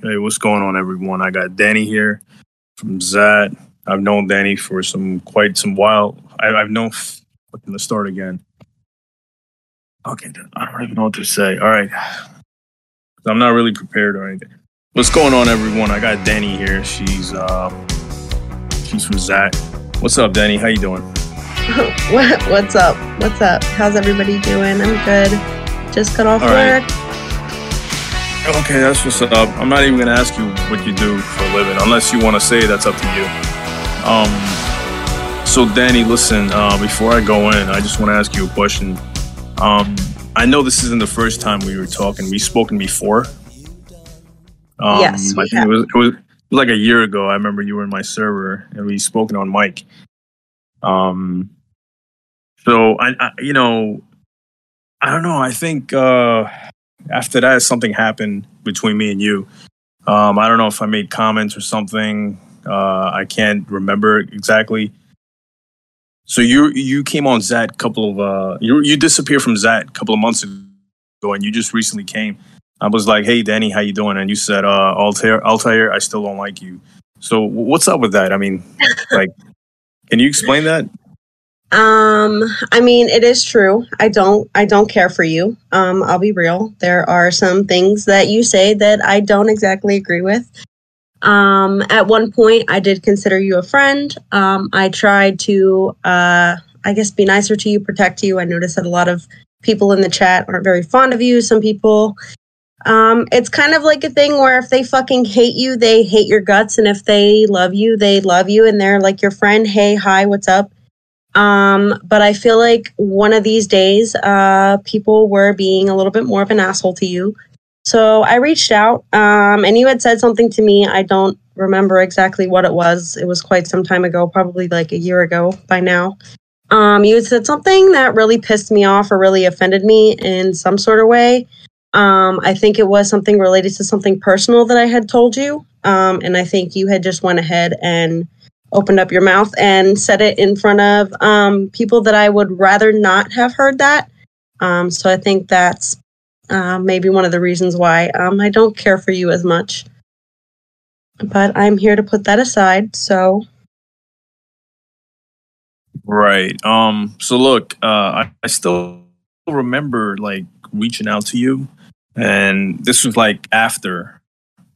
Hey, what's going on, everyone? I got Danni here from XAT. I've known Danni for some quite some while. I, I've known. To start again. Okay, I don't even know what to say. All right, I'm not really prepared or anything. What's going on, everyone? I got Danni here. She's uh, she's from XAT. What's up, Danni? How you doing? What, what's up? What's up? How's everybody doing? I'm good. Just got off All right. Okay, that's what's up. I'm not even gonna ask you what you do for a living, unless you want to say that's up to you. Um, so Danni, listen. Uh, before I go in, I just want to ask you a question. Um, I know this isn't the first time we were talking. We've spoken before. Um, Yes, I think it was, it was like a year ago. I remember you were in my server and we spoken on mic. Um, so I, I you know, I don't know. I think uh, after that, something happened between me and you. Um, I don't know if I made comments or something. Uh, I can't remember exactly. So you you came on XAT a couple of uh, you you disappeared from XAT a couple of months ago, and you just recently came. I was like, "Hey, Danni, how you doing?" And you said, uh, "Altair, Altair, I still don't like you." So what's up with that? I mean, like, can you explain that? Um, I mean, it is true. I don't I don't care for you. Um, I'll be real. There are some things that you say that I don't exactly agree with. Um, at one point I did consider you a friend. Um, I tried to uh I guess be nicer to you, protect you. I noticed that a lot of people in the chat aren't very fond of you. Some people um, it's kind of like a thing where if they fucking hate you, they hate your guts, and if they love you, they love you, and they're like your friend. Hey, hi, what's up? Um, but I feel like one of these days, uh, people were being a little bit more of an asshole to you. So I reached out, um, and you had said something to me. I don't remember exactly what it was. It was quite some time ago, probably like a year ago by now. Um, you had said something that really pissed me off or really offended me in some sort of way. Um, I think it was something related to something personal that I had told you. Um, and I think you had just went ahead and opened up your mouth and said it in front of um, people that I would rather not have heard that. Um, so I think that's uh, maybe one of the reasons why um, I don't care for you as much. But I'm here to put that aside. So Right. Um. So look, uh, I, I still remember like reaching out to you, and this was like after,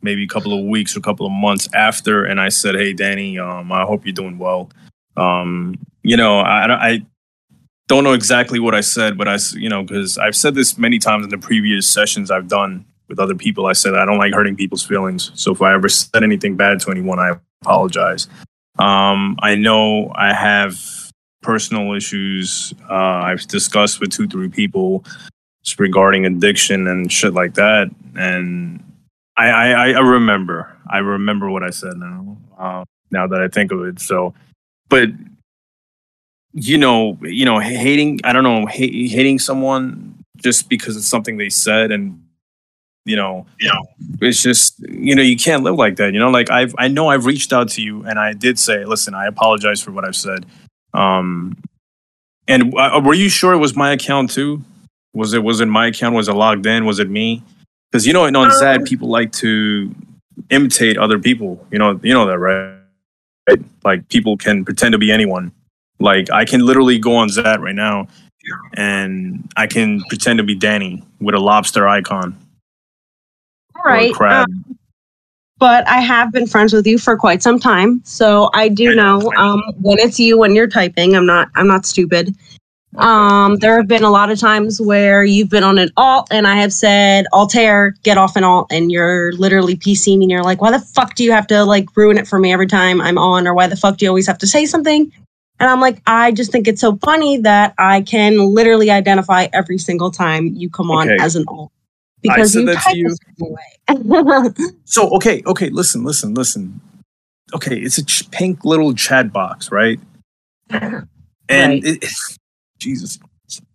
maybe a couple of weeks or a couple of months after, and I said, "Hey, Danni, um, I hope you're doing well." Um, you know, I, I don't know exactly what I said, but I, you know, because I've said this many times in the previous sessions I've done with other people. I said I don't like hurting people's feelings. So if I ever said anything bad to anyone, I apologize. Um, I know I have personal issues uh, I've discussed with two, three people regarding addiction and shit like that. And I, I, I remember, I remember what I said now, uh, now that I think of it. So, but you know, you know, hating, I don't know, ha- hating someone just because it's something they said and you know, you know, it's just you know you can't live like that. You know, like I've I know I've reached out to you and I did say, listen, I apologize for what I've said. Um, and uh, were you sure it was my account too? Was it was it my account? Was it logged in? Was it me? Because you know, on XAT, Um, people like to imitate other people. You know, you know that, right? Right? Like people can pretend to be anyone. Like I can literally go on XAT right now, and I can pretend to be Danni with a lobster icon or a right. crab. um, but I have been friends with you for quite some time, so I do I know, know know. um, when it's you when you're typing. I'm not. I'm not stupid. Um, there have been a lot of times where you've been on an alt, and I have said, "Altair, get off an alt," and you're literally PC me, and you're like, "Why the fuck do you have to like ruin it for me every time I'm on, or why the fuck do you always have to say something?" And I'm like, I just think it's so funny that I can literally identify every single time you come on Okay. as an alt because you type you. way. So okay, okay, listen, listen, listen. Okay, it's a ch- pink little chat box, right? And Right. it, Jesus,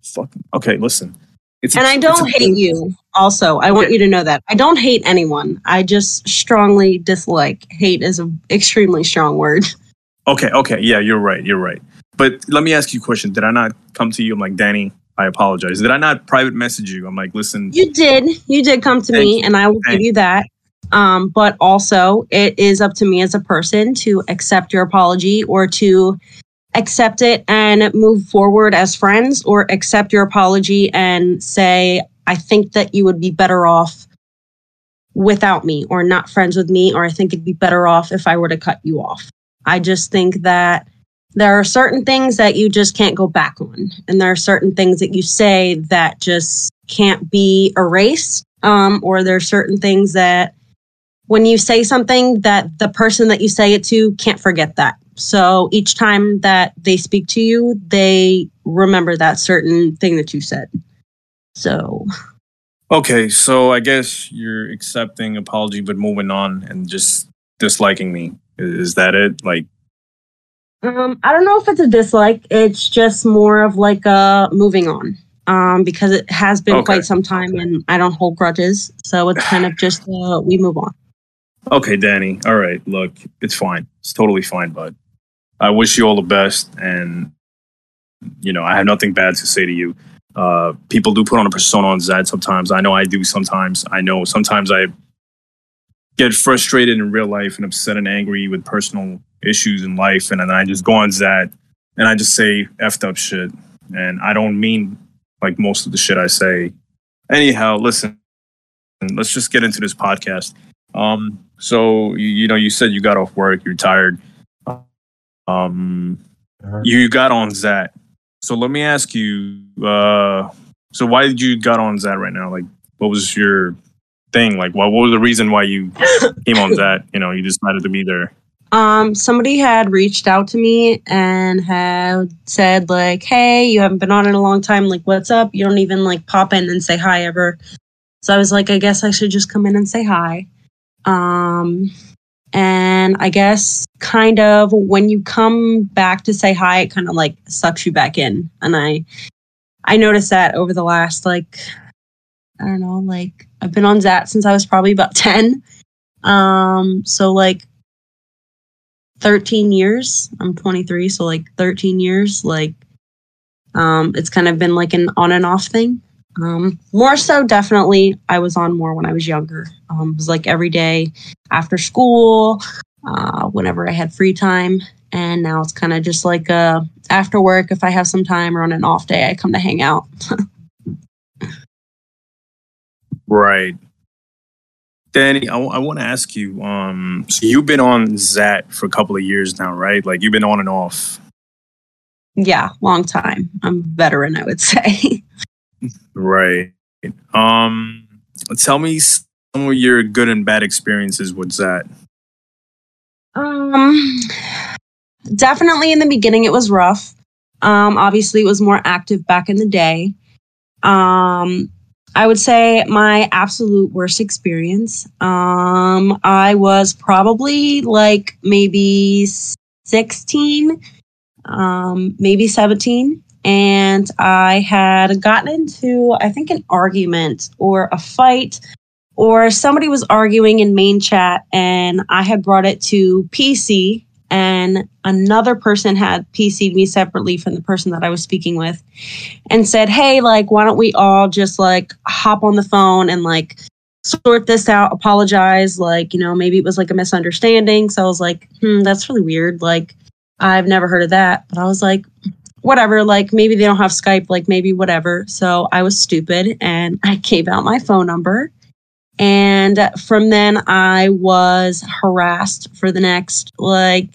fucking okay. Listen, it's And I don't hate you. Also, I want you to know that I don't hate anyone. I just strongly dislike. Hate is an extremely strong word. Okay, okay, yeah, you're right, you're right. But let me ask you a question. Did I not come to you? I'm like, Danni, I apologize. Did I not private message you? I'm like, listen, You did. You did come to me, you. and I will Thank give you that. Um, but also, it is up to me as a person to accept your apology or to accept it and move forward as friends, or accept your apology and say, I think that you would be better off without me or not friends with me, or I think it'd be better off if I were to cut you off. I just think that there are certain things that you just can't go back on, and there are certain things that you say that just can't be erased, um, or there are certain things that when you say something that the person that you say it to can't forget that. So each time that they speak to you, they remember that certain thing that you said. So Okay, so I guess you're accepting apology but moving on and just disliking me. Is that it? Like um I don't know if it's a dislike. It's just more of like a moving on. Um because it has been Okay. quite some time and I don't hold grudges. So it's kind of just uh, we move on. Okay, Danni. All right. Look, it's fine. It's totally fine, bud. I wish you all the best, and you know I have nothing bad to say to you. Uh, people do put on a persona on XAT sometimes. I know I do sometimes. I know sometimes I get frustrated in real life and upset and angry with personal issues in life, and then I just go on XAT and I just say effed up shit, and I don't mean like most of the shit I say. Anyhow, listen, let's just get into this podcast. Um, so you, you know, you said you got off work, you're tired. Um, you got on XAT. So let me ask you. Uh, so why did you got on XAT right now? Like, what was your thing? Like, what, what was the reason why you came on XAT? You know, you decided to be there. Um, somebody had reached out to me and had said like, "Hey, you haven't been on in a long time. Like, what's up? You don't even like pop in and say hi ever." So I was like, "I guess I should just come in and say hi." Um, I guess kind of when you come back to say hi, it kind of like sucks you back in. And I, I noticed that over the last like, I don't know, like I've been on XAT since I was probably about ten. Um, so like 13 years. I'm 23, so like 13 years. Like, um, it's kind of been like an on and off thing. Um, more so, definitely, I was on more when I was younger. Um, it was like every day after school, uh, whenever I had free time. And now it's kind of just like uh, after work, if I have some time or on an off day, I come to hang out. Right. Danni, I, want to ask you. Um, so you've been on XAT for a couple of years now, right? Like you've been on and off. yeah, long time. I'm a veteran, I would say. Right. Um, tell me some of your good and bad experiences with XAT. Um, definitely in the beginning it was rough. Um, obviously it was more active back in the day. Um, I would say my absolute worst experience. Um, I was probably like maybe 16, um, maybe 17. And I had gotten into, I think, an argument or a fight or somebody was arguing in main chat and I had brought it to PC and another person had PC'd me separately from the person that I was speaking with and said, Hey, like, why don't we all just like hop on the phone and like sort this out, apologize? Like, you know, maybe it was like a misunderstanding. So I was like, hmm, that's really weird. Like, I've never heard of that. But I was like, whatever, like maybe they don't have Skype, like maybe whatever. So I was stupid and I gave out my phone number. And from then I was harassed for the next like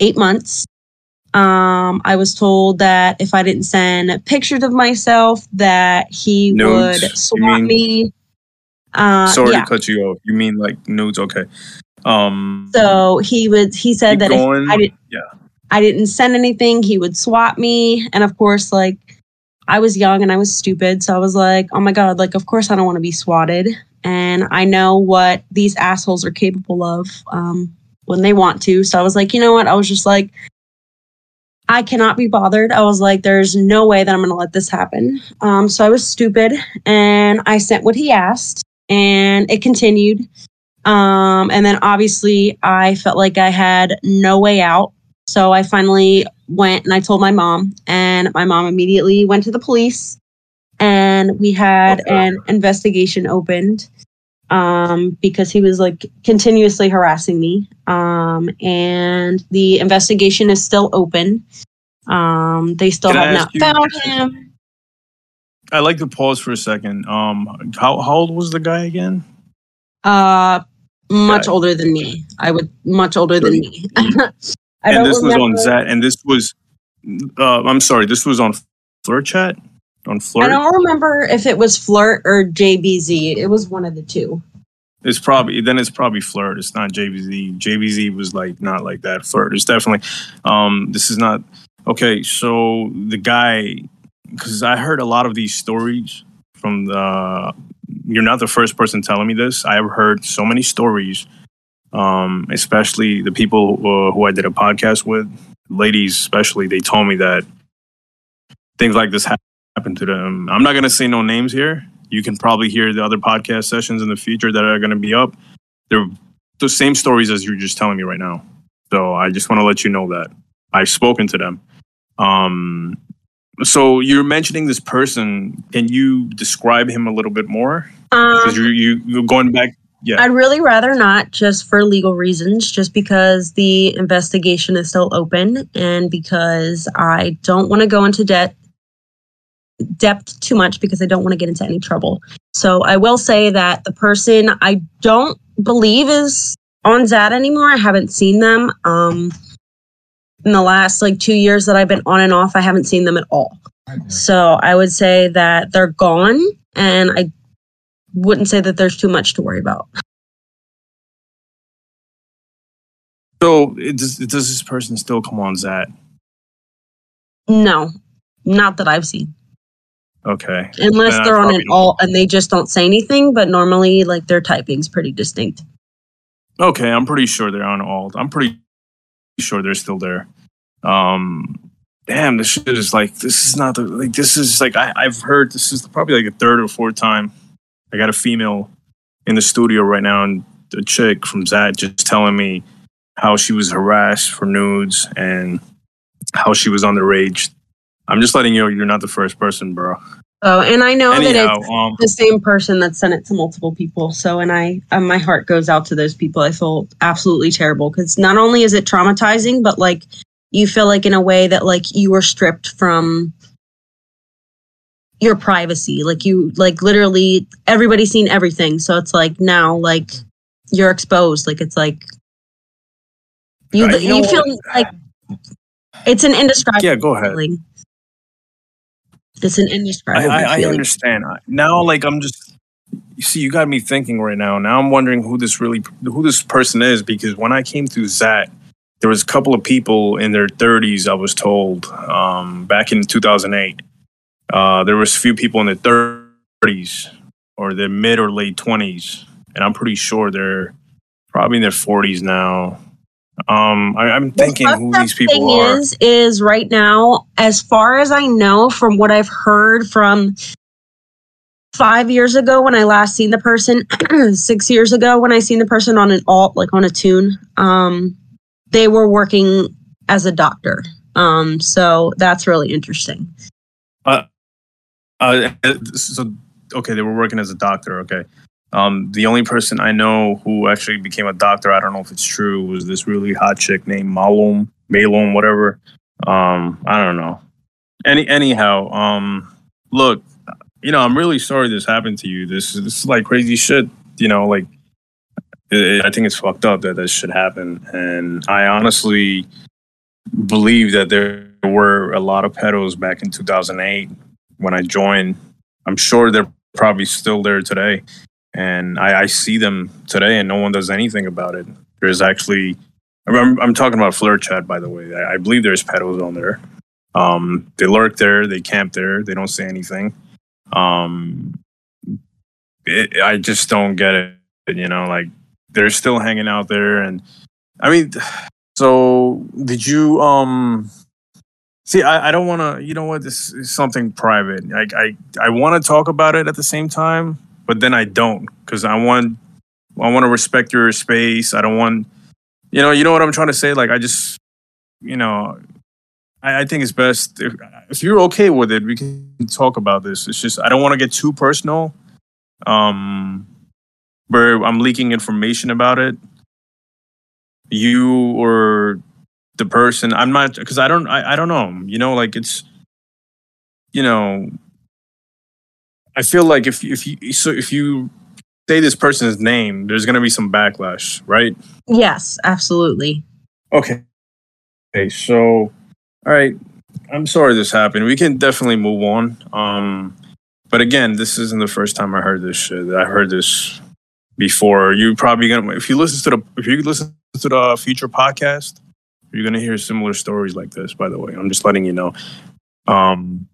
eight months. Um, I was told that if I didn't send pictures of myself, that he Nudes, would swap mean? me. Uh, Sorry yeah. to cut you off. You mean like nudes? Okay. Um. So he would. He said that going. if I didn't, yeah. I didn't send anything, he would swap me. And of course, like I was young and I was stupid, so I was like, oh my god, like of course I don't want to be swatted. And I know what these assholes are capable of um, when they want to. So I was like, you know what? I was just like, I cannot be bothered. I was like, there's no way that I'm going to let this happen. Um, so I was stupid and I sent what he asked and it continued. Um, and then obviously I felt like I had no way out. So I finally went and I told my mom, and my mom immediately went to the police and we had Okay. an investigation opened. um, because he was like continuously harassing me. Um, and the investigation is still open. Um, they still Can have not you- found him. I like to pause for a second. Um, how how old was the guy again? Uh, much Okay. older than me. I would much older than me. I and this was on remember- XAT, and this was. Uh, I'm sorry, this was on Flirt Chat. On Flirt? I don't remember if it was Flirt or JBZ. It was one of the two. it's probably then it's probably Flirt. It's not JBZ. JBZ was like not like that. Flirt is definitely. Um, this is not okay. So the guy, because I heard a lot of these stories from the. You're not the first person telling me this. I've heard so many stories, um, especially the people uh, who I did a podcast with, ladies especially. They told me that things like this happen to them. I'm not gonna say no names here. You can probably hear the other podcast sessions in the future that are gonna be up. They're the same stories as you're just telling me right now. So I just want to let you know that I've spoken to them. Um, so you're mentioning this person. Can you describe him a little bit more? Because Um, you you you're going back. Yeah. I'd really rather not, just for legal reasons, just because the investigation is still open and because I don't want to go into debt depth too much because I don't want to get into any trouble. So I will say that the person I don't believe is on XAT anymore. I haven't seen them. Um in the last like two years that I've been on and off, I haven't seen them at all. So I would say that they're gone and I wouldn't say that there's too much to worry about. So it does, does this person still come on XAT? No, not that I've seen. Okay. Unless Then they're on an alt and they just don't say anything, but normally like their typing's pretty distinct. Okay, I'm pretty sure they're on alt. I'm pretty sure they're still there. Um, damn, this shit is like this is not the like this is like I, I've heard this is probably like a third or fourth time. I got a female in the studio right now, and a chick from XAT just telling me how she was harassed for nudes and how she was underage. I'm just letting you know you're not the first person, bro. Oh, and I know that it's um, the same person that sent it to multiple people. So, and I, uh, my heart goes out to those people. I feel absolutely terrible because not only is it traumatizing, but like you feel like in a way that like you were stripped from your privacy. Like you, like literally everybody's seen everything. So it's like now, like you're exposed. Like it's like you, Uh, you, feel like it's an indescribable yeah, go ahead. feeling. It's an I, indescribable I, I feeling. understand now. Like I'm just, you see, you got me thinking right now. Now I'm wondering who this really, who this person is, because when I came through XAT, there was a couple of people in their 30s. I was told um, back in 2008. Uh, there was a few people in their 30s or their mid or late 20s, and I'm pretty sure they're probably in their 40s now. Um, I, I'm thinking The who these people thing are. Is is right now, as far as I know, from what I've heard from five years ago when I last seen the person, six years ago when I seen the person on an alt, like on a tune, um, they were working as a doctor. Um, so that's really interesting. Uh, so okay, they were working as a doctor. Okay. Um, the only person I know who actually became a doctor, I don't know if it's true, was this really hot chick named Malum, Malum, whatever. Um, I don't know. Any anyhow, um, look, you know, I'm really sorry this happened to you. This is this is like crazy shit. You know, like I think it's fucked up that this should happen, and I honestly believe that there were a lot of pedos back in 2008 when I joined. I'm sure they're probably still there today. And I, I see them today and no one does anything about it. There's actually, I'm, I'm talking about Flirt Chat, by the way. I, I believe there's pedos on there. Um, they lurk there, they camp there, they don't say anything. Um, it, I just don't get it. You know, like they're still hanging out there. And I mean, so did you, um, See, I, I don't want to. You know what? This is something private. I I, I want to talk about it at the same time, but then I don't because I want I want to respect your space. I don't want, you know, you know what I'm trying to say. Like I just, you know, I, I think it's best if if you're okay with it, we can talk about this. It's just I don't want to get too personal. Um, where I'm leaking information about it, you or the person, I'm not because I don't I, I don't know. You know, like it's you know, I feel like if if you so if you say this person's name, there's gonna be some backlash, right? Yes, absolutely. Okay. Okay, so all right. I'm sorry this happened. We can definitely move on. Um but again, this isn't the first time I heard this shit. I heard this before. You probably gonna if you listen to the if you listen to the future podcast, you're gonna hear similar stories like this. By the way, I'm just letting you know. Um,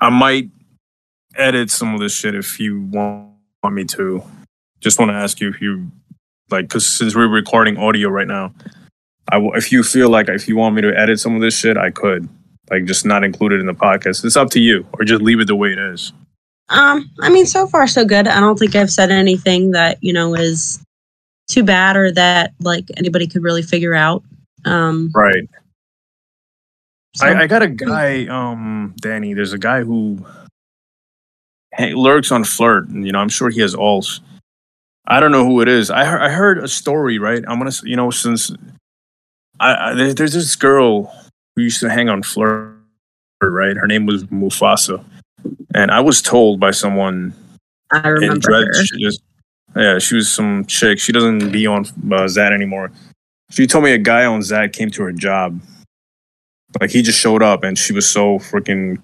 I might edit some of this shit if you want, want me to. Just want to ask you if you like, because since we're recording audio right now, I w- if you feel like if you want me to edit some of this shit, I could. Like, just not include it in the podcast. It's up to you, or just leave it the way it is. Um, I mean, so far so good. I don't think I've said anything that you know is too bad or that like anybody could really figure out. Um, Right. so- I, I got a guy, um, Danni. There's a guy who hey, lurks on flirt, and you know, I'm sure he has alls. I don't know who it is. I heard, I heard a story, right? I'm gonna, you know, since I, I there- there's this girl who used to hang on flirt, right? Her name was Mufasa, and I was told by someone I remember Dread, she just, yeah, she was some chick. She doesn't be on uh, XAT anymore. She told me a guy on XAT came to her job. Like he just showed up and she was so freaking.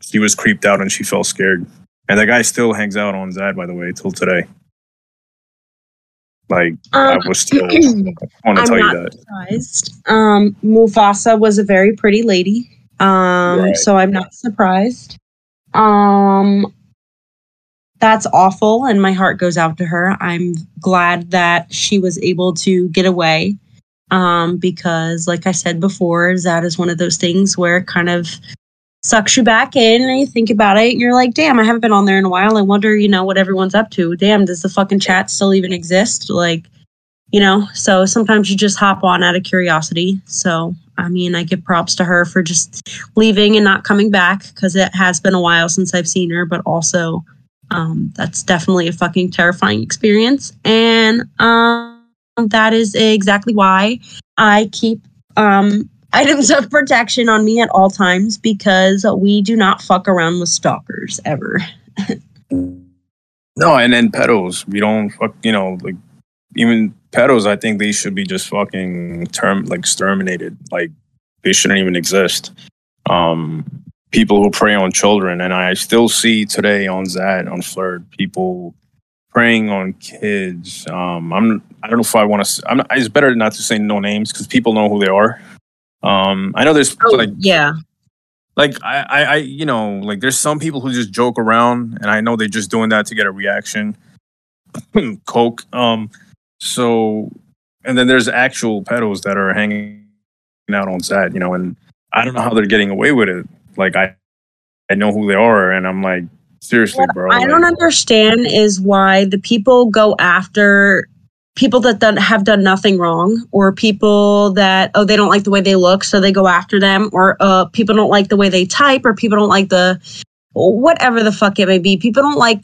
She was creeped out and she felt scared. And that guy still hangs out on XAT, by the way, till today. Like I Um, was still I want to I'm tell not you that. surprised. Um, Mufasa was a very pretty lady. Um, Right. so I'm not surprised. Um, that's awful, and my heart goes out to her. I'm glad that she was able to get away. Um, because like I said before, that is one of those things where it kind of sucks you back in and you think about it and you're like, damn, I haven't been on there in a while. I wonder, you know, what everyone's up to. Damn, does the fucking chat still even exist? Like, you know so sometimes you just hop on out of curiosity so i mean i give props to her for just leaving and not coming back because it has been a while since i've seen her but also um, that's definitely a fucking terrifying experience and um, that is exactly why i keep um, items of protection on me at all times because we do not fuck around with stalkers ever No, and then pedos. We don't fuck. You know, like even pedos. I think they should be just fucking term like exterminated. Like they shouldn't even exist. Um, people who prey on children, and I still see today on XAT on Flirt people preying on kids. Um, I'm. I don't know if I want to. I'm. Not, it's better not to say no names because people know who they are. Um, I know there's like yeah like I, I, I, you know, like there's some people who just joke around, and I know they're just doing that to get a reaction. Coke. Um. So, and then there's actual pedos that are hanging out on set, you know, and I don't know how they're getting away with it. Like I, I know who they are, and I'm like, seriously, What bro. I like, don't understand is why the people go after people that done, have done nothing wrong, or people that oh they don't like the way they look, so they go after them, or uh, people don't like the way they type, or people don't like the whatever the fuck it may be. People don't like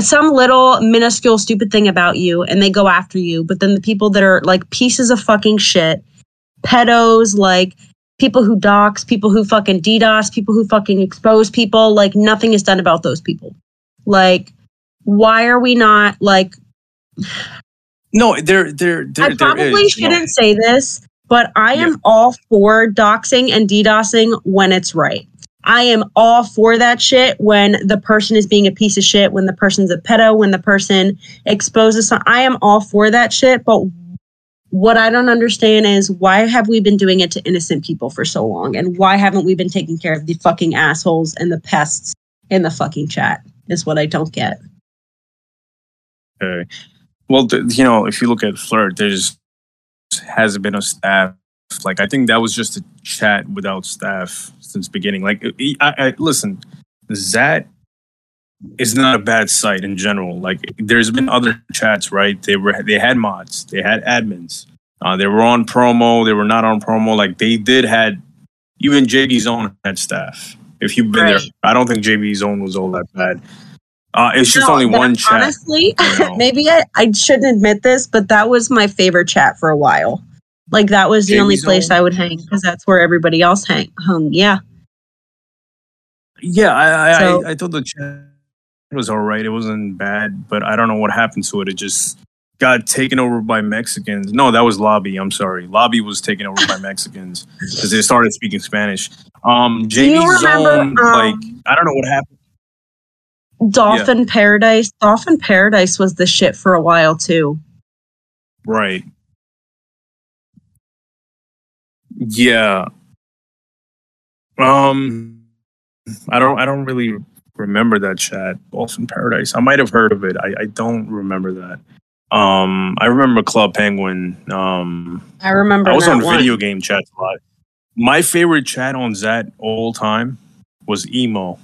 some little minuscule stupid thing about you, and they go after you. But then the people that are like pieces of fucking shit, pedos, like people who dox, people who fucking DDoS, people who fucking expose people, like nothing is done about those people. Like, why are we not like? No, there, there, there. I there probably is, you know. shouldn't say this, but I am Yeah. all for doxing and DDoSing when it's right. I am all for that shit when the person is being a piece of shit, when the person's a pedo, when the person exposes. Some, I am all for that shit, but what I don't understand is why have we been doing it to innocent people for so long, and why haven't we been taking care of the fucking assholes and the pests in the fucking chat? Is what I don't get. Okay. Well, th- you know, if you look at Flirt, there's hasn't been a staff. Like, I think that was just a chat without staff since beginning. Like, I, I listen, that is not a bad site in general. Like, there's been other chats, right? They were they had mods, they had admins, uh, they were on promo, they were not on promo. Like, they did had even JB Zone had staff. If you've been there, I don't think JB Zone was all that bad. Uh, it's just only that- one chat. Honestly, you know. maybe I, I shouldn't admit this, but that was my favorite chat for a while. Like that was the JB only place Zone? I would hang because that's where everybody else hang hung. Yeah. Yeah, I I, So- I I thought the chat was all right. It wasn't bad, but I don't know what happened to it. It just got taken over by Mexicans. No, that was Lobby. I'm sorry, Lobby was taken over by Mexicans because they started speaking Spanish. Um, JB Zone, um, like I don't know what happened. Dolphin Paradise. Dolphin Paradise was the shit for a while too. Right. Yeah. Um I don't I don't really remember that chat. Dolphin Paradise. I might have heard of it. I, I don't remember that. Um I remember Club Penguin. Um I remember. I was on one. video game chats a lot. My favorite chat on XAT all time was emo.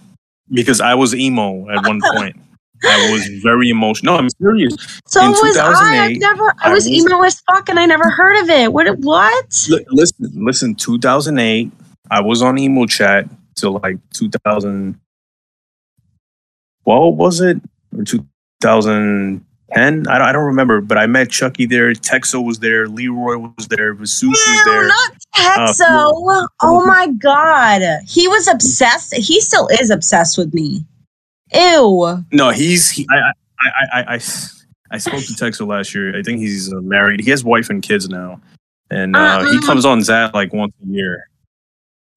Because I was emo at one point. I was very emotional. No, I'm serious. So in was I. I 2008, never. I I was was- emo as fuck, and I never heard of it. What? What? Li- listen, listen. 2008, I was on emo chat till like 2000. Well, was it or 2010? I don't, I don't remember, but I met Chucky there. Texo was there. Leroy was there. Vasus was there. not Texo. oh my god, he was obsessed. He still is obsessed with me. Ew. No, he's. He, I, I, I, I, I, I spoke to Texo last year. I think he's uh, married. He has wife and kids now, and uh, he Uh-uh. comes on XAT like once a year.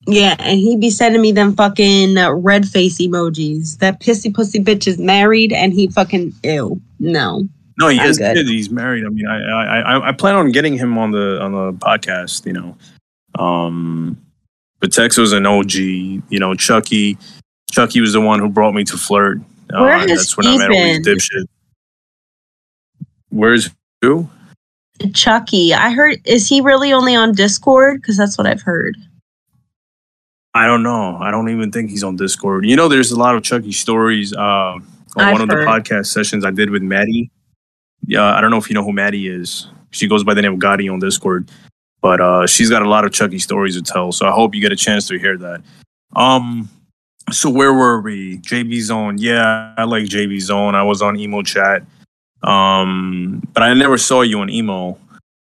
Yeah, and he be sending me them fucking uh, red face emojis. That pissy pussy bitch is married, and he fucking ew. No. No, he I'm has good. kids. He's married. I mean, I, I, I, I plan on getting him on the on the podcast. You know, um, but Texo's an OG. You know, Chucky. Chucky was the one who brought me to flirt. Uh, Where has that's when I met all these dipshit. Where's who? Chucky, I heard. Is he really only on Discord? Because that's what I've heard. I don't know. I don't even think he's on Discord. You know, there's a lot of Chucky stories. Uh, on I've one of the podcast sessions I did with Maddie. Yeah, I don't know if you know who Maddie is. She goes by the name of Gotti on Discord, but uh, she's got a lot of Chucky stories to tell. So I hope you get a chance to hear that. Um, so where were we? JB Zone. Yeah, I like JB Zone. I was on emo chat. Um, but I never saw you on emo.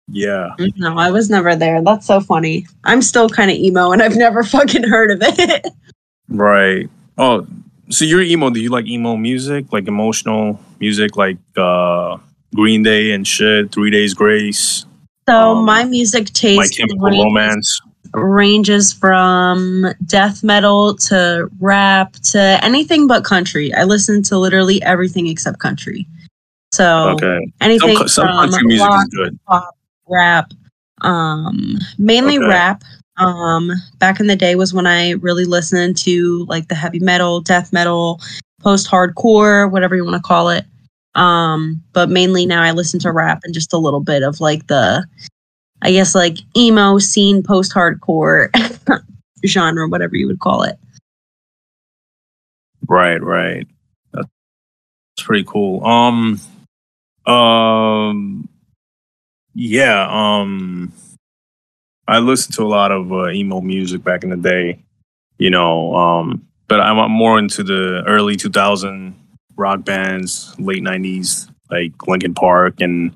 Yeah. No, I was never there. That's so funny. I'm still kind of emo, and I've never fucking heard of it. Right. Oh, so you're emo. Do you like emo music, like emotional music, like uh Green Day and shit, Three Days Grace, So Um, my music My taste Chemical ranges, Romance? ranges from death metal to rap to anything but country. I listen to literally everything except country. So Okay. anything Some, some country music rock, is good. pop, rap, um, mainly Okay. rap. Um, back in the day was when I really listened to like the heavy metal, death metal, post hardcore, whatever you want to call it. Um, but mainly now I listen to rap and just a little bit of like the, I guess like emo scene, post hardcore genre, whatever you would call it. Right, right. That's pretty cool. Um, um, yeah. Um, I listened to a lot of uh, emo music back in the day. You know, um, but I'm more into the early 2000 rock bands, late 90s, like Linkin Park and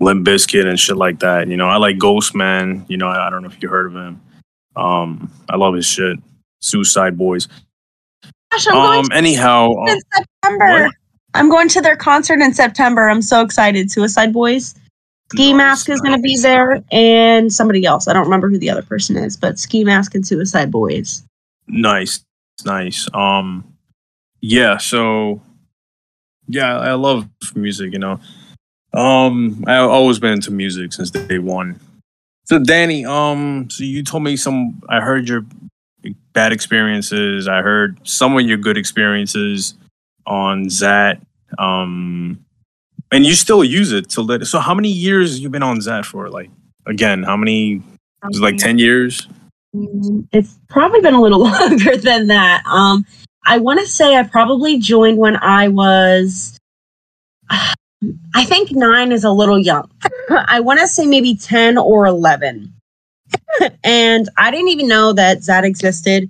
Limp Bizkit and shit like that. You know, I like Ghostemane. You know, I, I don't know if you heard of him. Um, I love his shit. Suicide Boys. Gosh, Um, anyhow, uh, in September. what? I'm going to their concert in September. I'm so excited. Suicide Boys. Ski Mask is going to be there, and somebody else. I don't remember who the other person is, but Ski Mask and Suicide Boys. Nice, nice. Um, yeah. So, yeah, I love music. You know, um, I've always been into music since day one. So, Danni, um, so you told me some. I heard your bad experiences. I heard some of your good experiences on XAT. Um, and you still use it till that. So, how many years you been on XAT for? Like, again, how many? It like ten years? Mm, It's probably been a little longer than that. Um, I want to say I probably joined when I was. I think nine is a little young. I want to say maybe 10 or 11. and I didn't even know that XAT existed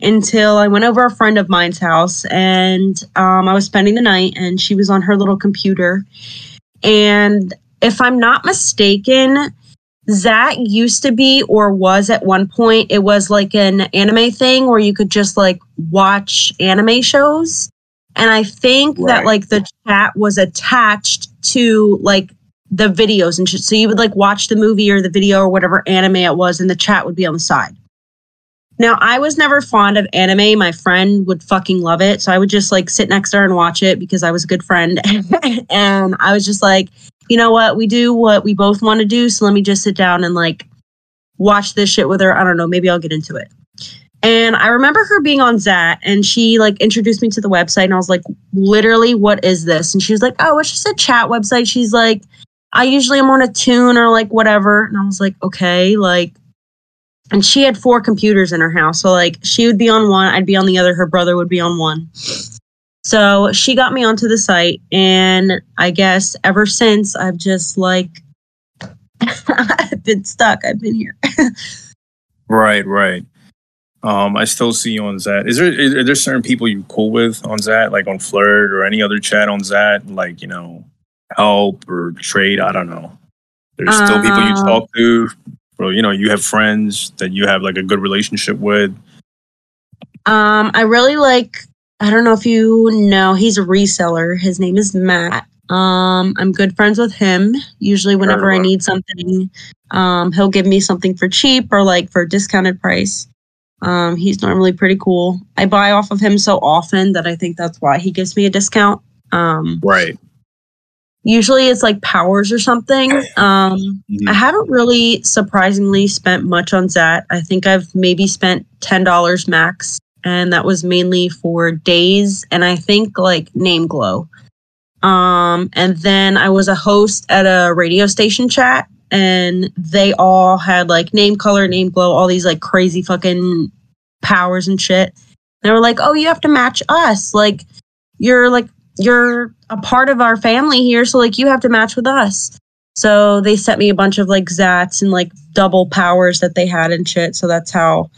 until I went over a friend of mine's house and um, I was spending the night and she was on her little computer. And if I'm not mistaken, that used to be or was at one point, it was like an anime thing where you could just like watch anime shows. And I think right. that like the chat was attached to like the videos and shit. so you would like watch the movie or the video or whatever anime it was and the chat would be on the side. Now, I was never fond of anime. My friend would fucking love it. So I would just like sit next to her and watch it because I was a good friend. and I was just like, you know what? We do what we both want to do. So let me just sit down and like watch this shit with her. I don't know. Maybe I'll get into it. And I remember her being on XAT and she like introduced me to the website and I was like, literally, what is this? And she was like, oh, it's just a chat website. She's like, I usually am on a tune or like whatever. And I was like, okay, like, and she had four computers in her house. So like she would be on one, I'd be on the other, her brother would be on one. So she got me onto the site and I guess ever since I've just like I've been stuck. I've been here. right, right. Um, I still see you on XAT. Is there are there certain people you cool with on XAT, like on Flirt or any other chat on XAT, like you know, help or trade? I don't know. There's still people you uh, talk to or you know you have friends that you have like a good relationship with. Um i really like i don't know if you know he's a reseller. His name is matt. Um i'm good friends with him. Usually whenever i need something um he'll give me something for cheap or like for a discounted price. Um he's normally pretty cool. I buy off of him so often that i think that's why he gives me a discount. Um right Usually it's like powers or something. Um, mm-hmm. I haven't really surprisingly spent much on XAT. I think I've maybe spent $10 max, and that was mainly for days and I think like name glow. Um, and then I was a host at a radio station chat, and they all had like name color, name glow, all these like crazy fucking powers and shit. They were like, "Oh, you have to match us. Like, you're like you're a part of our family here, so like you have to match with us. So they sent me a bunch of like XATS and like double powers that they had and shit. So that's how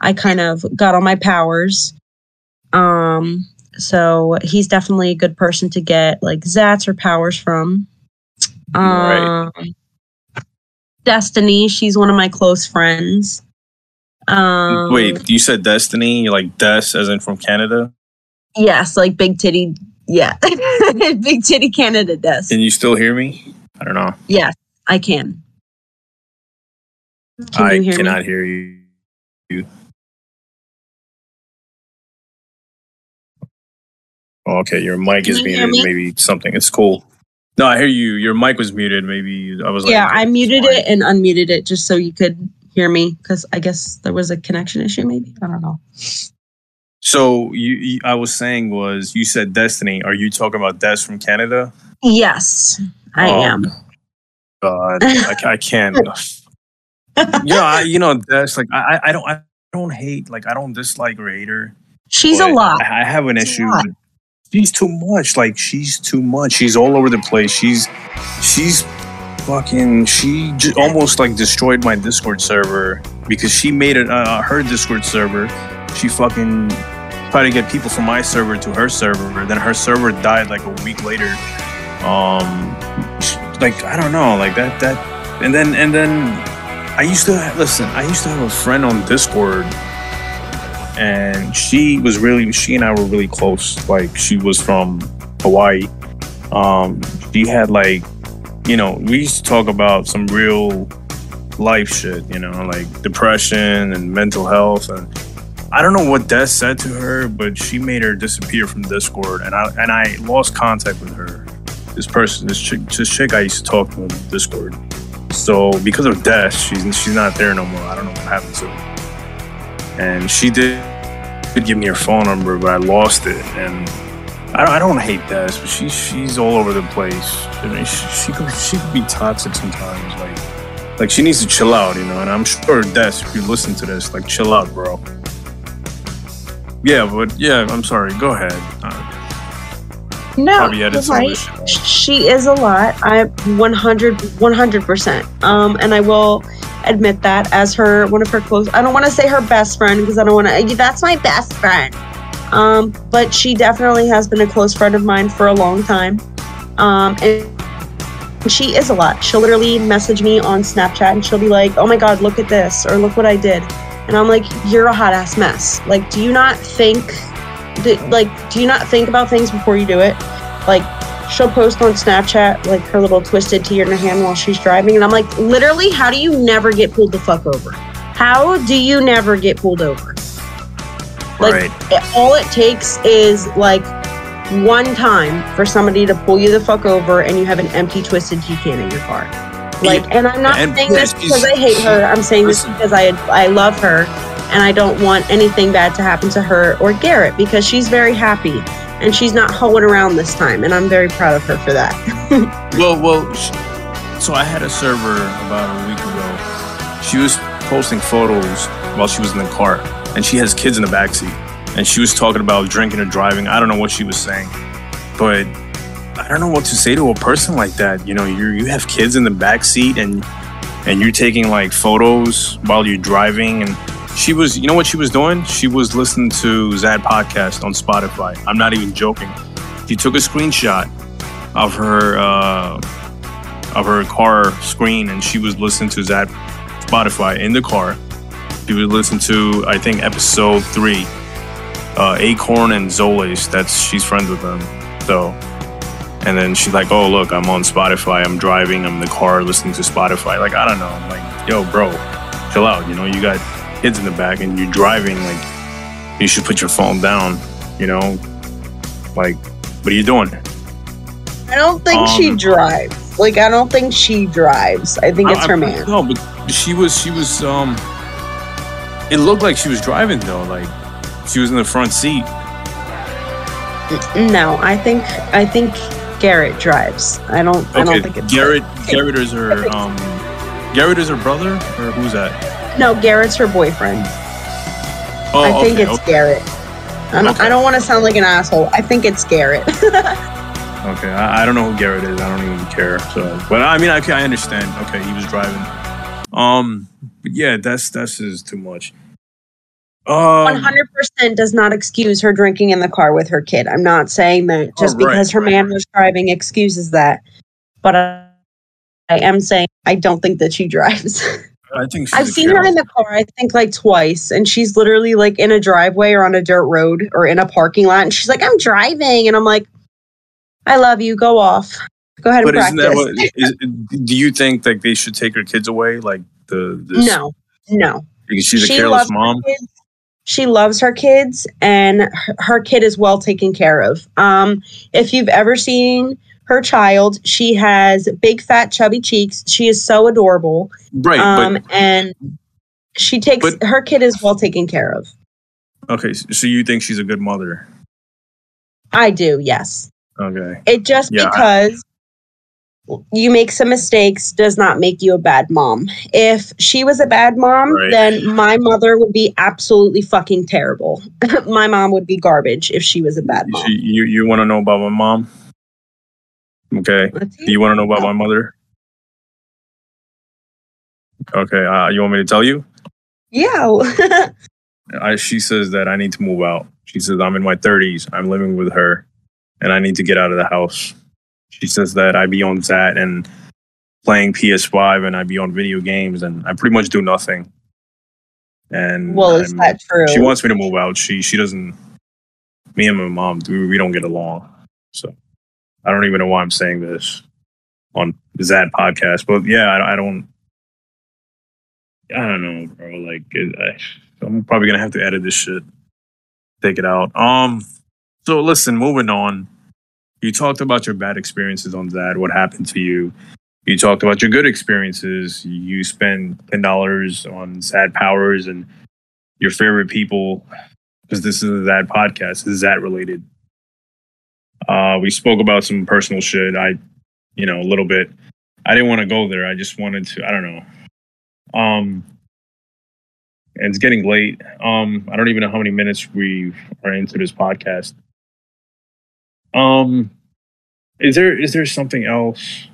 I kind of got all my powers. Um, so he's definitely a good person to get like XATS or powers from. Um, right. Destiny, she's one of my close friends. Um, Wait, you said Destiny, You're like Des, as in from Canada? Yes, like big titty yeah. Big Titty Canada does. Can you still hear me? I don't know. Yes, I can. can I hear cannot me? hear you. Okay, your mic is muted. Maybe something. It's cool. No, I hear you. Your mic was muted. Maybe I was like, yeah, I muted it and unmuted it just so you could hear me because I guess there was a connection issue. Maybe I don't know. So you, you, I was saying was you said Destiny. Are you talking about Des from Canada? Yes, I oh, am. God, I, I can't. yeah, I, you know, Des. Like, I, I don't, I don't hate. Like, I don't dislike or hate her. She's a lot. I, I have an she's issue. she's too much. Like, she's too much. She's all over the place. She's, she's fucking. She j- almost like destroyed my Discord server because she made it uh, her Discord server. She fucking try to get people from my server to her server. Then her server died like a week later. Um, like I don't know, like that that, and then and then I used to listen. I used to have a friend on Discord, and she was really she and I were really close. Like she was from Hawaii. Um, she had like, you know, we used to talk about some real life shit, you know, like depression and mental health and I don't know what Des said to her, but she made her disappear from Discord, and I and I lost contact with her. This person, this chick, this chick I used to talk to on Discord. So because of Des, she's she's not there no more. I don't know what happened to her. And she did, did give me her phone number, but I lost it. And I don't, I don't hate Des, but she she's all over the place. I mean, she, she could she could be toxic sometimes. Like like she needs to chill out, you know. And I'm sure Des, if you listen to this, like chill out, bro. Yeah, but yeah, I'm sorry. Go ahead. Uh, no, right. She is a lot. I 100 100%. Um and I will admit that as her one of her close. I don't want to say her best friend because I don't want to. That's my best friend. Um, but she definitely has been a close friend of mine for a long time. Um, and she is a lot. She'll literally message me on Snapchat and she'll be like, "Oh my god, look at this," or "Look what I did," and I'm like, "You're a hot ass mess. Like, do you not think? Do, like, do you not think about things before you do it? Like, she'll post on Snapchat like her little twisted tea in her hand while she's driving, and I'm like, literally, how do you never get pulled the fuck over? How do you never get pulled over? Like, right. it, all it takes is like one time for somebody to pull you the fuck over, and you have an empty twisted tea can in your car. Like, and I'm not And saying this because I hate her. I'm saying this because I I love her, and I don't want anything bad to happen to her or Garrett because she's very happy and she's not hoeing around this time, and I'm very proud of her for that. Well, well. So I had a server about a week ago. She was posting photos while she was in the car, and she has kids in the backseat. And she was talking about drinking and driving. I don't know what she was saying, but I don't know what to say to a person like that. You know, you you have kids in the backseat, and and you're taking like photos while you're driving. And she was, you know, what she was doing? She was listening to XAT podcast on Spotify. I'm not even joking. She took a screenshot of her uh, of her car screen, and she was listening to XAT Spotify in the car. She was listening to I think episode three, uh, Acorn and Zolis. That's she's friends with them. So, and then she's like, "Oh look, I'm on Spotify. I'm driving. I'm in the car listening to Spotify." Like I don't know. I'm like, "Yo, bro, chill out. You know, you got kids in the back, and you're driving. Like, you should put your phone down. You know, like, what are you doing?" I don't think she Um, drives. Like, I don't think she drives. I think it's I- her I- man. No, but she was she was um it looked like she was driving though, like she was in the front seat. No, I think I think Garrett drives. I don't. I Okay, don't think it's Garrett Garrett is her um Garrett is her brother or who's that? No, Garrett's her boyfriend. Oh, I think okay, it's okay, Garrett. I don't, Okay. I don't want to sound like an asshole. I think it's Garrett. okay. I, I don't know who Garrett is. I don't even care. So, but I mean, I, I understand. Okay, he was driving. Um, but yeah, that's that's just too much. One Um, hundred percent does not excuse her drinking in the car with her kid. I'm not saying that just Oh, right, because her right, man was driving excuses that, but I, I am saying I don't think that she drives. I think she's I've seen her in the car, I think like twice, and she's literally like in a driveway or on a dirt road or in a parking lot, and she's like, "I'm driving," and I'm like, "I love you. Go off. Go ahead and But isn't practice." that what? Is, do you think that they should take her kids away? Like the this, no, no. because she's a She careless mom. kids. She loves her kids, and her, kid is well taken care of. Um, if you've ever seen her child, she has big, fat, chubby cheeks. She is so adorable, Right, um, and she takes but- her kid is well taken care of. okay. So you think she's a good mother? I do, yes. Okay. It just Yeah, because you make some mistakes does not make you a bad mom. If she was a bad mom, Right. then my mother would be absolutely fucking terrible. my mom would be garbage if she was a bad mom. You you want to know about my mom? Okay. Do you want to know about my mother? Okay. Uh, you want me to tell you? Yeah. I, she says that I need to move out. She says I'm in my 30s. I'm living with her, and I need to get out of the house. She says that I be on that and playing PS5, and I be on video games, and I pretty much do nothing. And well, is I'm- that true? she wants me to move out. She she doesn't. Me and my mom, we, we don't get along. So I don't even know why I'm saying this on that podcast. But yeah, I, I don't. I don't know, bro. Like, it, I, I'm probably gonna have to edit this shit, take it out. Um. So listen, moving on. You talked about your bad experiences on that. What happened to you? You talked about your good experiences. You spent ten dollars on XAT powers and your favorite people because this is that podcast. Is that related. Uh, we spoke about some personal shit. I, you know, a little bit. I didn't want to go there. I just wanted to. I don't know. Um, and it's getting late. Um, I don't even know how many minutes we are into this podcast. Um, is there is there something else?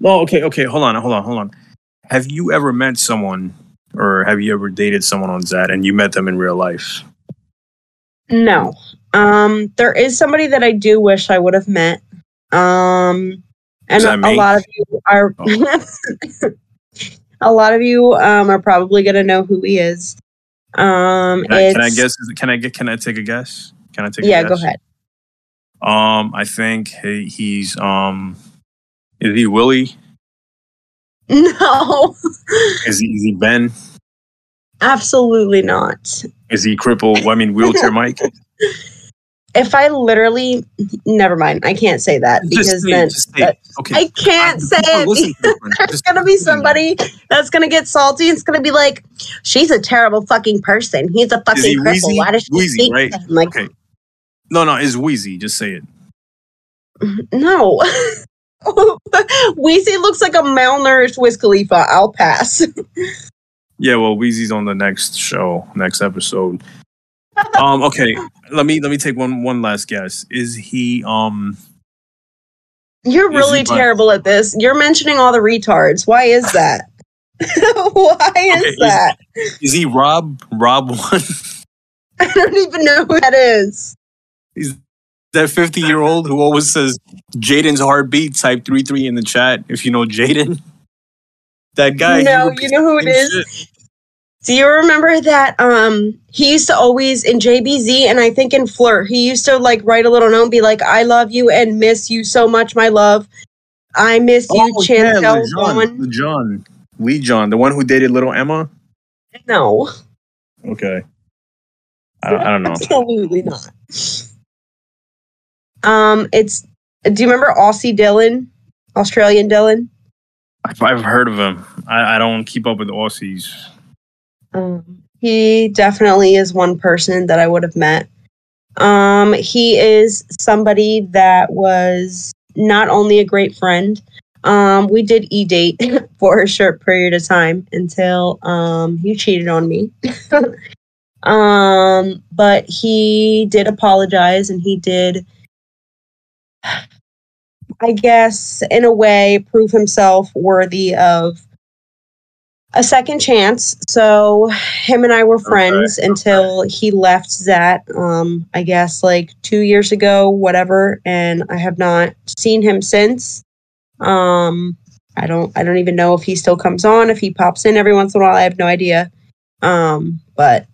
No, okay, okay. Hold on, hold on, hold on. have you ever met someone or have you ever dated someone on XAT and you met them in real life? No. Um, there is somebody that I do wish I would have met. Um, and a, a lot of you are. a lot of you um, are probably gonna know who he is. Um, Can I, can I guess? Can I get? Can I take a guess? Can I take? Yeah, go ahead. Um, I think he, he's um, is he Willie? No, Is he, is he Ben? absolutely not. Is he crippled? I mean, wheelchair Mike. If I literally, never mind. I can't say that because Just say, then just say. that- Okay. I can't say People it. listen to this. There's gonna be somebody that's gonna get salty. It's gonna be like, she's a terrible fucking person. He's a fucking cripple. Why does she Wheezy, speak right? Like, Okay. No, no, it's Wheezy. Just say it. no. Wheezy looks like a malnourished Wiz Khalifa. I'll pass. Yeah, well, Wheezy's on the next show, next episode. Um, okay, let me let me take one one last guess. Is he um You're really terrible at this. You're mentioning all the retards. Why is that? Why is Okay, is- that? is he Rob Rob one? I don't even know who that is. He's that 50 year old who always says Jaden's heartbeat, type three three in the chat if you know Jaden. That guy. no, you know who it is. shit. Do you remember that um he used to always in JBZ and I think in Flirt, he used to like write a little note and be like, I love you and miss you so much, my love. I miss you, Oh, yeah, Chantel LeJohn, Vaughn. LeJohn. Lee John, the one who dated little Emma. No, Okay. I don't, I don't know. absolutely not. Um, it's do you remember Aussie Dylan? Australian Dylan? I've, I've heard of him. I, I don't keep up with Aussies. Um, he definitely is one person that I would have met. Um, he is somebody that was not only a great friend. Um, we did e date for a short period of time until um, he cheated on me. um, but he did apologize and he did, I guess, in a way, prove himself worthy of a second chance. So him and I were friends until he left XAT, um, I guess like two years ago, whatever, and I have not seen him since. Um, I don't I don't even know if he still comes on, if he pops in every once in a while, I have no idea. Um, but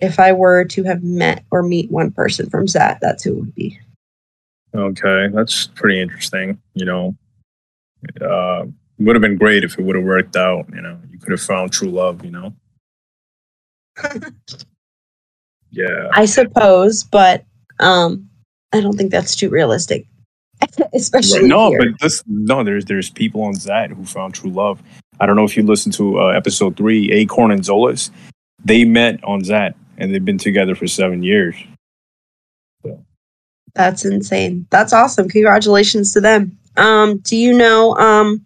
if I were to have met or meet one person from XAT, that's who it would be. Okay, that's pretty interesting. You know, uh, would have been great if it would have worked out. You know, you could have found true love. You know. yeah. I suppose, but um, I don't think that's too realistic. Especially Right. No, here. but this no, there's there's people on XAT who found true love. I don't know if you listened to uh, episode three, Acorn and Zolas. They met on XAT and they've been together for seven years. That's insane. That's awesome. Congratulations to them. Um, do you know um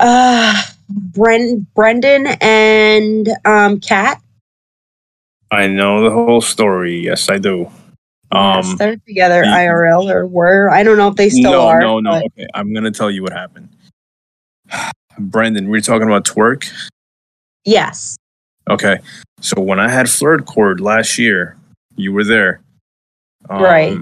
uh Bren Brendan and um Kat? I know the whole story. Yes, I do. yes, Um, they're together the- IRL or were. I don't know if they still no, are. no, no. but- Okay, I'm gonna tell you what happened. Brendan, we are talking about twerk. Yes. Okay, so when I had flirt cord last year, you were there, Um, Right.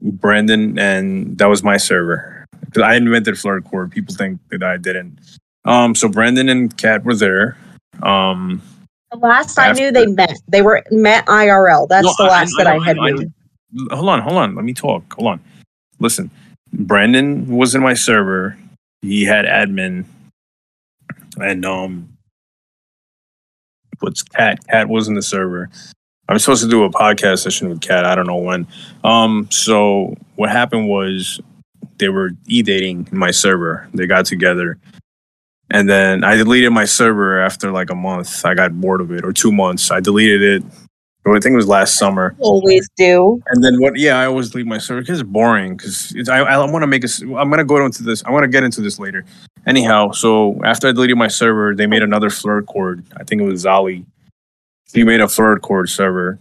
Brandon, and that was my server because I invented flirt cord. People think that I didn't. Um, so Brandon and Kat were there. Um, The last I knew they met. They were met IRL. That's No, the last that I, know, had know, known. Hold on, hold on. Let me talk. Hold on. Listen, Brandon was in my server. He had admin, and um, what's Cat? Cat was in the server. I'm supposed to do a podcast session with Cat. I don't know when. Um, so what happened was they were e dating in my server. They got together. And then I deleted my server after like a month. I got bored of it, or two months. I deleted it. I think it was last summer. Always do. And then what? Yeah, I always delete my server because it's boring. Because I, I want to make a. I'm gonna go into this. I want to get into this later. Anyhow, so after I deleted my server, they made another flirt cord. I think it was Zali. She made a third chord server.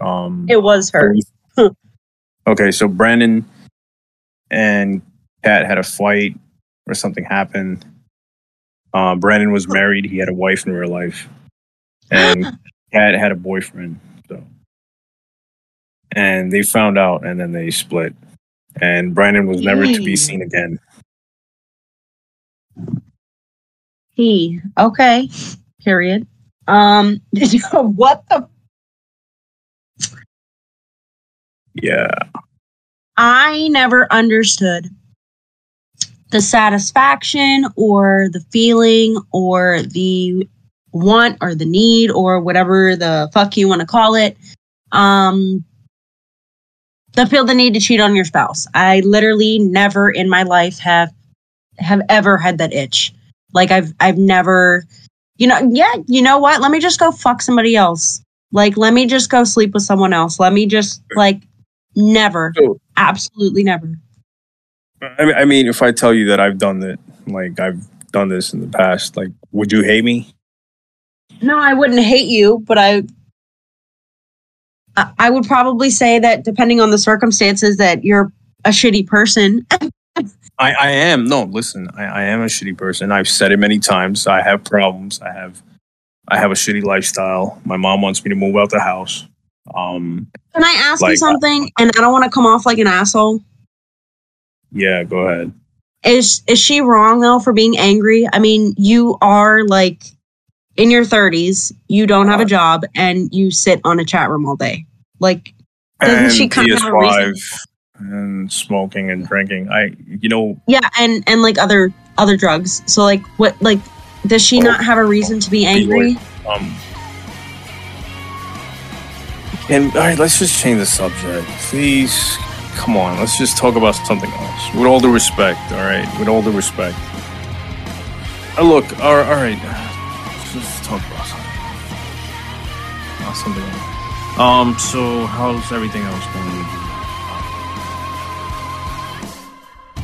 Um, It was her. okay, so Brandon and Kat had a fight or something happened. Uh, Brandon was married. He had a wife in real life, and had had a boyfriend. So, and they found out, and then they split. And Brandon was never to be seen again. He okay. Period. Um. what the? Yeah, I never understood the satisfaction or the feeling or the want or the need or whatever the fuck you want to call it. Um. The feel the need to cheat on your spouse. I literally never in my life have have ever had that itch. Like I've I've never, you know, yeah, you know what? Let me just go fuck somebody else. Like let me just go sleep with someone else. Let me just like never, So- absolutely never. I mean, I mean, if I tell you that I've done it, like I've done this in the past, like, would you hate me? No, I wouldn't hate you, but I- I would probably say that depending on the circumstances that you're a shitty person. I, I am. No, listen, I, I am a shitty person. I've said it many times. I have problems. I have, I have a shitty lifestyle. My mom wants me to move out the house. Um, Can I ask you Like- something? And I don't want to come off like an asshole. yeah, go ahead. Is is she wrong though for being angry? I mean, you are like in your 30s, you don't have a job and you sit on a chat room all day. Like Doesn't she kind of have a reason? PS5 and smoking and drinking. I, you know, yeah, and and like other other drugs. So like what like does she Oh. not have a reason to be angry? um, and all right, let's just change the subject, please. Come on, let's just talk about something else. With all due respect, all right. With all due respect. Uh, look, all right, all right. Let's just talk about something. About something else. Um. So, how's everything else going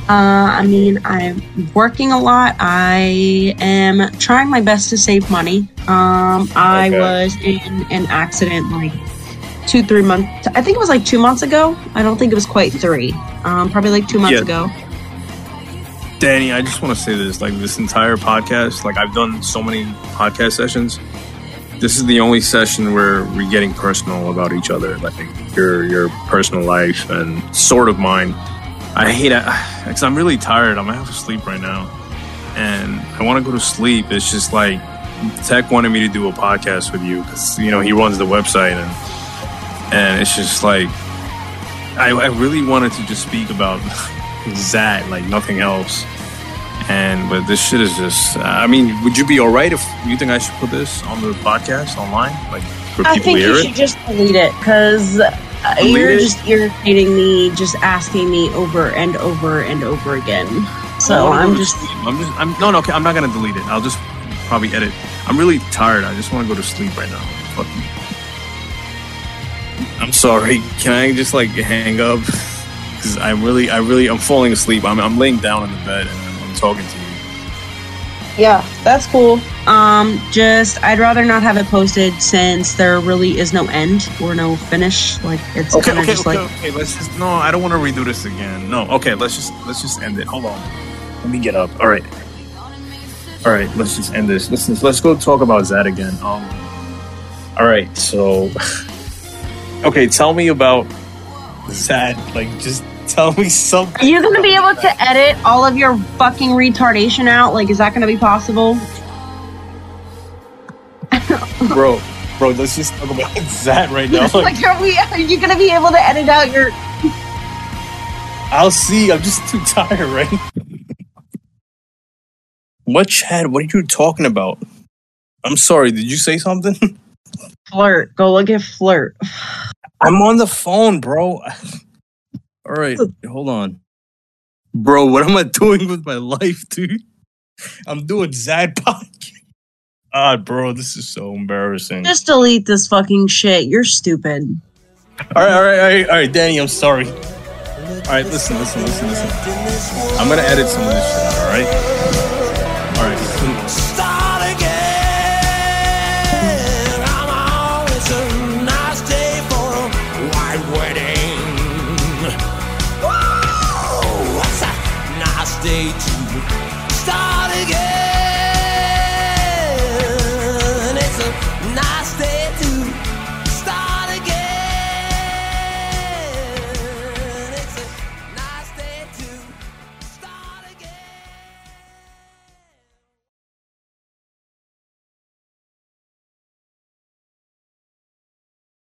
Uh, I mean, I'm working a lot. I am trying my best to save money. Um, I Okay. was in an accident like two, three months. I think it was like two months ago. I don't think it was quite three. Um, probably like two months Yeah. ago. Danni, I just want to say this. Like this entire podcast, like I've done so many podcast sessions. This is the only session where we're getting personal about each other, like your your personal life and sort of mine. I hate it because I'm really tired. I'm gonna have to sleep right now, and I want to go to sleep. It's just like Tech wanted me to do a podcast with you because you know he runs the website and and it's just like I, I really wanted to just speak about that, like nothing else. And but this shit is just. I mean, would you be all right if you think I should put this on the podcast online, like for people I think to hear you it? should just delete it because Delete you're just irritating me, just asking me over and over and over again. So oh, I'm just. I'm just. I'm no, no. Okay, I'm not gonna delete it. I'll just probably edit. I'm really tired. I just want to go to sleep right now. Fuck you. I'm sorry. Can I just like hang up? Because I'm really, I really, I'm falling asleep. I'm, I'm laying down in the bed and I'm, I'm talking to you. Yeah, that's cool. Um, just I'd rather not have it posted since there really is no end or no finish. Like it's Okay, kind of okay, just okay, like okay. Let's just no. I don't want to redo this again. No. Okay, let's just let's just end it. Hold on. Let me get up. All right. All right. Let's just end this. Let's let's go talk about that again. Um. All right. So. Okay, tell me about that. Like, just tell me something. Are you gonna be able to edit all of your fucking retardation out? Like, is that gonna be possible? bro. Bro, let's just talk about that right now. Like, like, are we? Are you gonna be able to edit out your? I'll see. I'm just too tired, right? What Chad? What are you talking about? I'm sorry. Did you say something? Flirt. Go look at flirt. I'm on the phone, bro. All right, hold on, bro. What am I doing with my life, dude? I'm doing XAT podcast. Ah, bro, this is so embarrassing. Just delete this fucking shit. You're stupid. All right, all right, all right, all right, Danni. I'm sorry. All right, listen, listen, listen, listen. I'm gonna edit some of this shit out. All right.